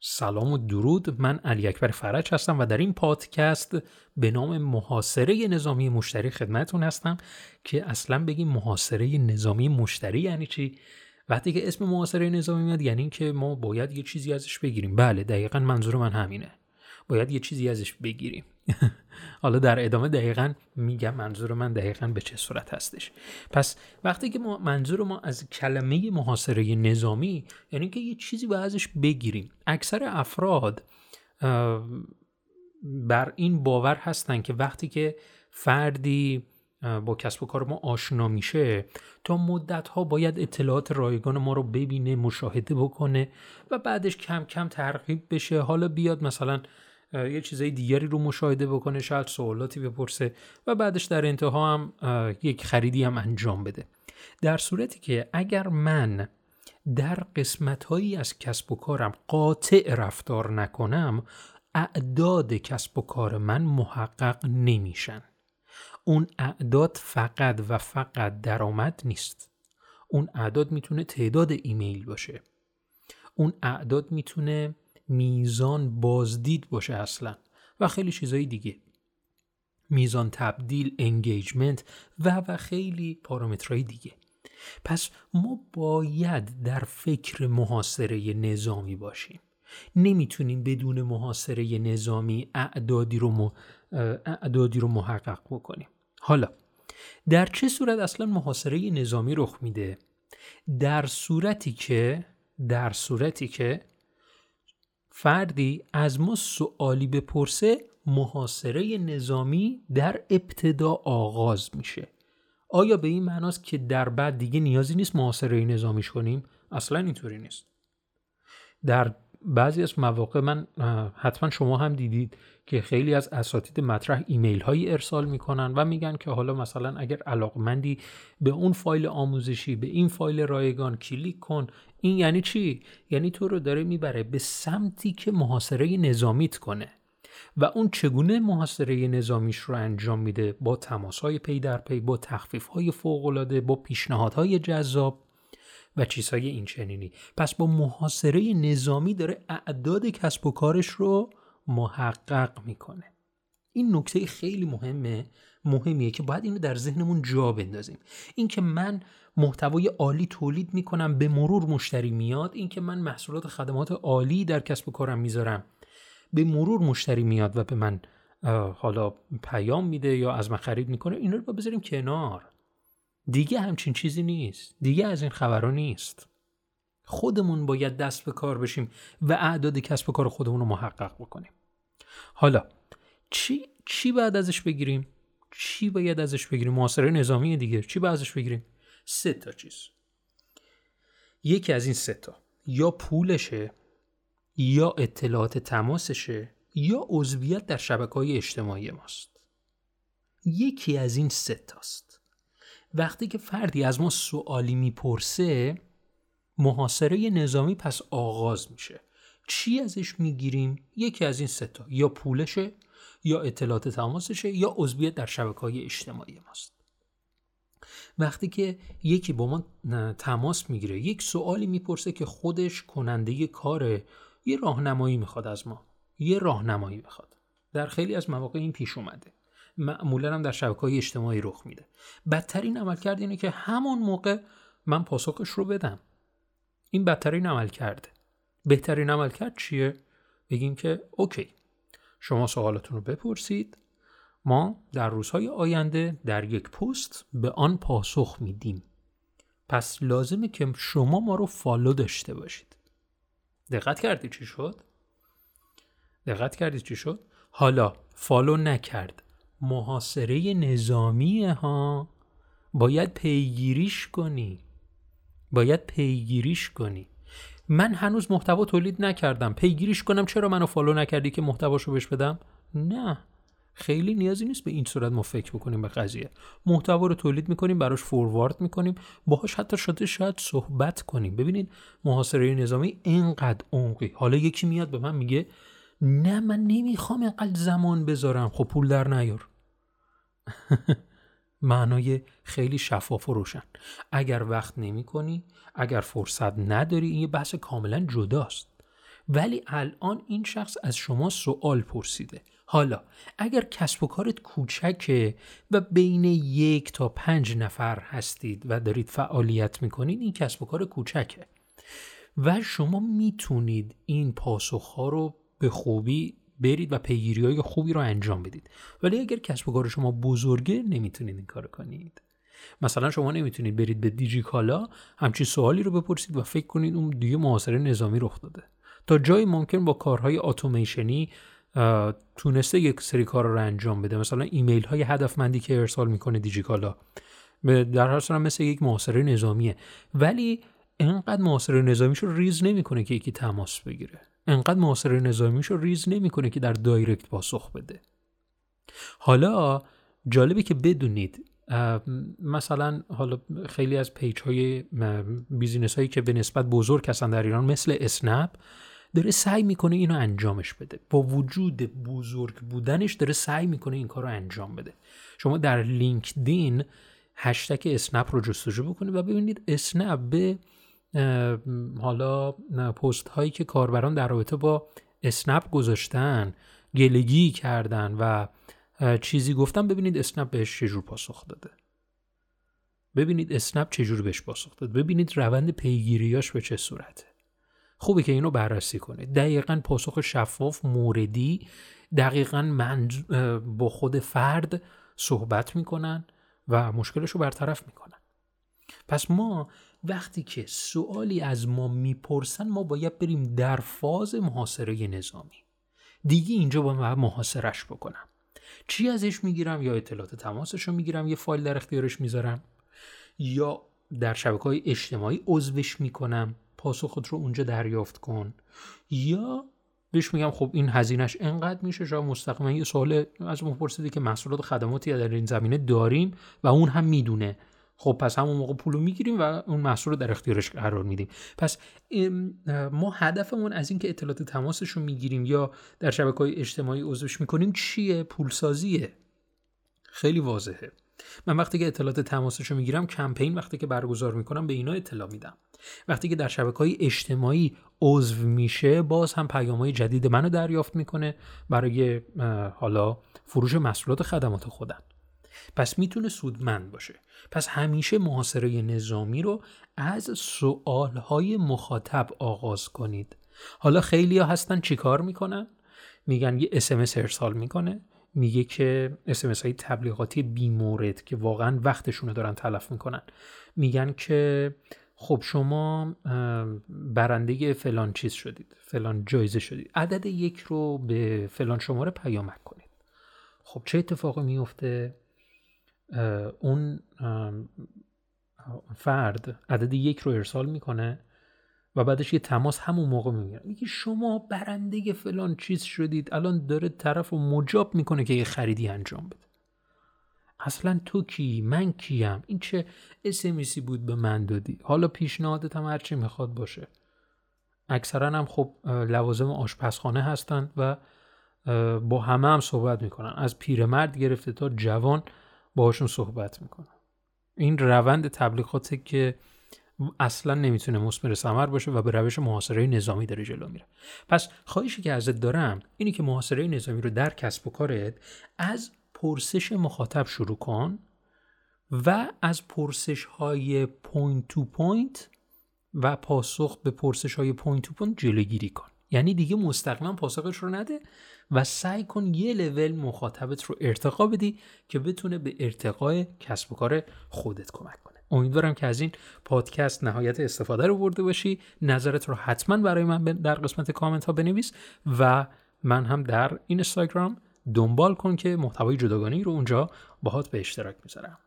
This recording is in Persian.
سلام و درود. من علی اکبر فرج هستم و در این پادکست به نام محاصره نظامی مشتری خدمتون هستم که اصلا بگیم محاصره نظامی مشتری یعنی چی؟ وقتی که اسم محاصره نظامی میاد یعنی اینکه ما باید یه چیزی ازش بگیریم. بله دقیقا منظور من همینه. باید یه چیزی ازش بگیریم. حالا در ادامه دقیقا میگم منظور من دقیقا به چه صورت هستش. پس وقتی که ما منظور ما از کلمه محاصره نظامی یعنی که یه چیزی باید ازش بگیریم. اکثر افراد بر این باور هستن که وقتی که فردی با کسب و کار ما آشنا میشه تا مدت ها باید اطلاعات رایگان ما رو ببینه مشاهده بکنه و بعدش کم کم ترغیب بشه. حالا بیاد مثلا یه چیزای دیگری رو مشاهده بکنه شاید سوالاتی بپرسه و بعدش در انتها هم یک خریدی هم انجام بده. در صورتی که اگر من در قسمت هایی از کسب و کارم قاطع رفتار نکنم اعداد کسب و کار من محقق نمیشن. اون اعداد فقط و فقط درآمد نیست. اون اعداد می‌تونه تعداد ایمیل باشه. اون اعداد می‌تونه میزان بازدید باشه اصلا و خیلی چیزایی دیگه. میزان تبدیل انگیجمنت و و خیلی پارامترهای دیگه. پس ما باید در فکر محاصره نظامی باشیم. نمی‌تونیم بدون محاصره نظامی اعدادی رو, اعدادی رو محقق بکنیم. حالا در چه صورت اصلا محاصره نظامی رخ میده؟ در صورتی که در صورتی که فردی از ما سوالی بپرسه محاصره نظامی در ابتدا آغاز میشه. آیا به این معناست که در بعد دیگه نیازی نیست محاصره نظامیش کنیم؟ اصلا اینطوری نیست. در بعضی از مواقع من حتما شما هم دیدید که خیلی از اساتید مطرح ایمیل هایی ارسال می‌کنن و میگن که حالا مثلا اگر علاقمندی به اون فایل آموزشی به این فایل رایگان کلیک کن این یعنی چی؟ یعنی تو رو داره می‌بره به سمتی که محاصره نظامیت کنه و اون چگونه محاصره نظامیش رو انجام میده؟ با تماس های پی در پی با تخفیف های فوق العاده با پیشنهادهای جذاب. و چیزهای این چنینی پس با محاصره نظامی داره اعداد کسب و کارش رو محقق می‌کنه. این نکته خیلی مهمه مهمیه که باید اینو در ذهنمون جا بندازیم. اینکه من محتوای عالی تولید می‌کنم به مرور مشتری میاد اینکه من محصولات خدمات عالی در کسب و کارم می‌ذارم به مرور مشتری میاد و به من حالا پیام میده یا از من خرید می‌کنه اینا رو بذاریم کنار. دیگه همچین چیزی نیست. دیگه از این خبرها نیست. خودمون باید دست به کار بشیم و اعداد کسب و کار خودمون رو محقق بکنیم. حالا چی چی باید ازش بگیریم؟ چی باید ازش بگیریم؟ محاصره نظامی دیگه چی باید ازش بگیریم؟ سه تا چیز. یکی از این سه تا یا پولشه یا اطلاعات تماسشه یا عضویت در شبکه های اجتماعی ماست. یکی از این سه تاست. وقتی که فردی از ما سوالی می‌پرسه محاصره نظامی پس آغاز میشه. چی ازش می‌گیریم؟ یکی از این ستا یا پولشه یا اطلاعات تماسشه یا عضویت در شبکه های اجتماعی ماست. وقتی که یکی با ما تماس می‌گیره یک سوالی می‌پرسه که خودش کننده کاره یه راهنمایی می‌خواد از ما. یه راهنمایی می‌خواد در خیلی از مواقع این پیش اومده. معمولا هم در شبکه های اجتماعی رخ میده. بدترین عمل کرد اینه که همون موقع من پاسخش رو بدم. این بدترین عمل کرده بهترین عمل کرد چیه؟ بگیم که OK شما سوالاتون رو بپرسید. ما در روزهای آینده در یک پست به آن پاسخ میدیم. پس لازمه که شما ما رو follow داشته باشید. دقت کردی چی شد؟ دقت کردی چی شد؟ حالا follow نکرد. محاصره نظامی ها. باید پیگیریش کنی. باید پیگیریش کنی. من هنوز محتوا تولید نکردم. پیگیریش کنم. چرا منو فالو نکردی که محتواشو بهش بدم؟ نه. خیلی نیازی نیست به این صورت ما فکر بکنیم به قضیه. محتوا رو تولید می‌کنیم براش فوروارد می‌کنیم باهاش حتی شده شاید صحبت کنیم. ببینید محاصره نظامی اینقدر عمقی. حالا یکی میاد به من میگه نه من نمی‌خوام اینقدر زمان بذارم. خب پول در نیار. معنای خیلی شفاف و روشن. اگر وقت نمی کنی اگر فرصت نداری این یه بحث کاملا جداست. ولی الان این شخص از شما سوال پرسیده. حالا اگر کسب و کارت کوچکه و بین یک تا پنج نفر هستید و دارید فعالیت می‌کنید این کسب و کار کوچکه. و شما می‌تونید این پاسخ رو به خوبی برید و پیگیری های خوبی رو انجام بدید. ولی اگر کسب و کار شما بزرگه نمی‌تونید این کار کنید. مثلا شما نمی‌تونید برید به دیجی کالا همچین سوالی رو بپرسید و فکر کنید اون دیگه محاصره نظامی رخ داده. تا جایی ممکن با کارهای اتوماسیونی تونسته یک سری کار رو انجام بده. مثلا ایمیل های هدفمندی که ارسال می‌کنه دیجیکالا. در هر صورت مثل یک محاصره نظامیه. ولی انقدر محاصره نظامیش رو ریز نمی‌کنه که یکی تماس بگیره. انقدر محاصره نظامیش رو ریز نمی‌کنه که در direct پاسخ بده. حالا جالبه که بدونید مثلا حالا خیلی از page های business هایی که به نسبت بزرگ هستن در ایران مثل اسنپ داره سعی می‌کنه اینو انجامش بده. با وجود بزرگ بودنش داره سعی می‌کنه این کار رو انجام بده. شما در لینکدین hashtag اسنپ رو جستجو بکنید و ببینید اسنپ به حالا پست هایی که کاربران در رابطه با اسنپ گذاشتن گلگی کردن و چیزی گفتن ببینید اسنپ بهش چجور پاسخ داده. ببینید اسنپ چجور بهش پاسخ داده. ببینید روند پیگیریاش به چه صورته. خوبه که اینو بررسی کنید. دقیقا پاسخ شفاف موردی دقیقا من با خود فرد صحبت می‌کنن و مشکلش رو برطرف می‌کنن. پس ما وقتی که سوالی از ما می‌پرسن ما باید بریم در فاز محاصره نظامی. دیگه اینجا با من محاصرش بکنم. چی ازش می‌گیرم؟ یا اطلاعات تماسش رو می‌گیرم یه فایل در اختیارش می‌ذارم؟ یا در شبکه های اجتماعی عضوش می‌کنم؟ پاسخت رو اونجا دریافت کن. یا بهش میگم خب این هزینهش انقدر میشه؟ شاید مستقیما یه سوال از ما پرسیدی که محصولات خدماتی در این زمینه داریم و اون هم می‌دونه. خب پس همون موقع پولو می‌گیریم و اون محصول رو در اختیارش قرار میدیم. پس ما هدفمون از اینکه اطلاعات تماسش رو می‌گیریم یا در شبکه های اجتماعی عضوش می‌کنیم چیه؟ پولسازیه. خیلی واضحه. من وقتی که اطلاعات تماسش رو می‌گیرم کمپین وقتی که برگزار می‌کنم به اینا اطلاع میدم. وقتی که در شبکه های اجتماعی عضو میشه باز هم پیام های جدید منو دریافت می‌کنه برای حالا فروش محصولات خدمات خودم. پس می‌تونه سودمند باشه. پس همیشه محاصره نظامی رو از سوالهای مخاطب آغاز کنید. حالا خیلی ها هستن چیکار می‌کنن؟ میگن یه اسمس ارسال می‌کنه میگه که اسمس های تبلیغاتی بیمورد که واقعا وقتشون رو دارن تلف می‌کنن. میگن که خب شما برنده فلان چیز شدید فلان جایزه شدید. عدد یک رو به فلان شماره پیامک کنید. خب چه اتفاقی میفته اون فرد عدد یک رو ارسال می‌کنه و بعدش یه تماس همون موقع می‌گیره. میگه شما برنده فلان چیز شدید الان داره طرف رو مجاب می‌کنه که یه خریدی انجام بده. اصلا تو کی؟ من کیم؟ این چه اسمیسی بود به من دادی؟ حالا پیشنهادت هم هرچی می‌خواد باشه. اکثرا هم خب لوازم آشپزخانه هستند و با همه هم صحبت می‌کنن. از پیرمرد گرفته تا جوان باهاشون صحبت می‌کنن این روند تبلیغاته که اصلا نمی‌تونه مثمر ثمر باشه و به روش محاصره نظامی داره جلو میره. پس خواهشی که ازت دارم اینی که محاصره نظامی رو در کسب و کارت از پرسش مخاطب شروع کن و از پرسش های point to point و پاسخ به پرسش های point to point جلوگیری کن. یعنی دیگه مستقیما پاسخش رو نده. و سعی کن یه لول مخاطبت رو ارتقا بدی که بتونه به ارتقای کسب و کار خودت کمک کنه. امیدوارم که از این پادکست نهایت استفاده رو برده باشی. نظرت رو حتما برای من در قسمت کامنت ها بنویس و من هم در اینستاگرام دنبال کن که محتوای جداگانه رو اونجا باهات به اشتراک می‌ذارم.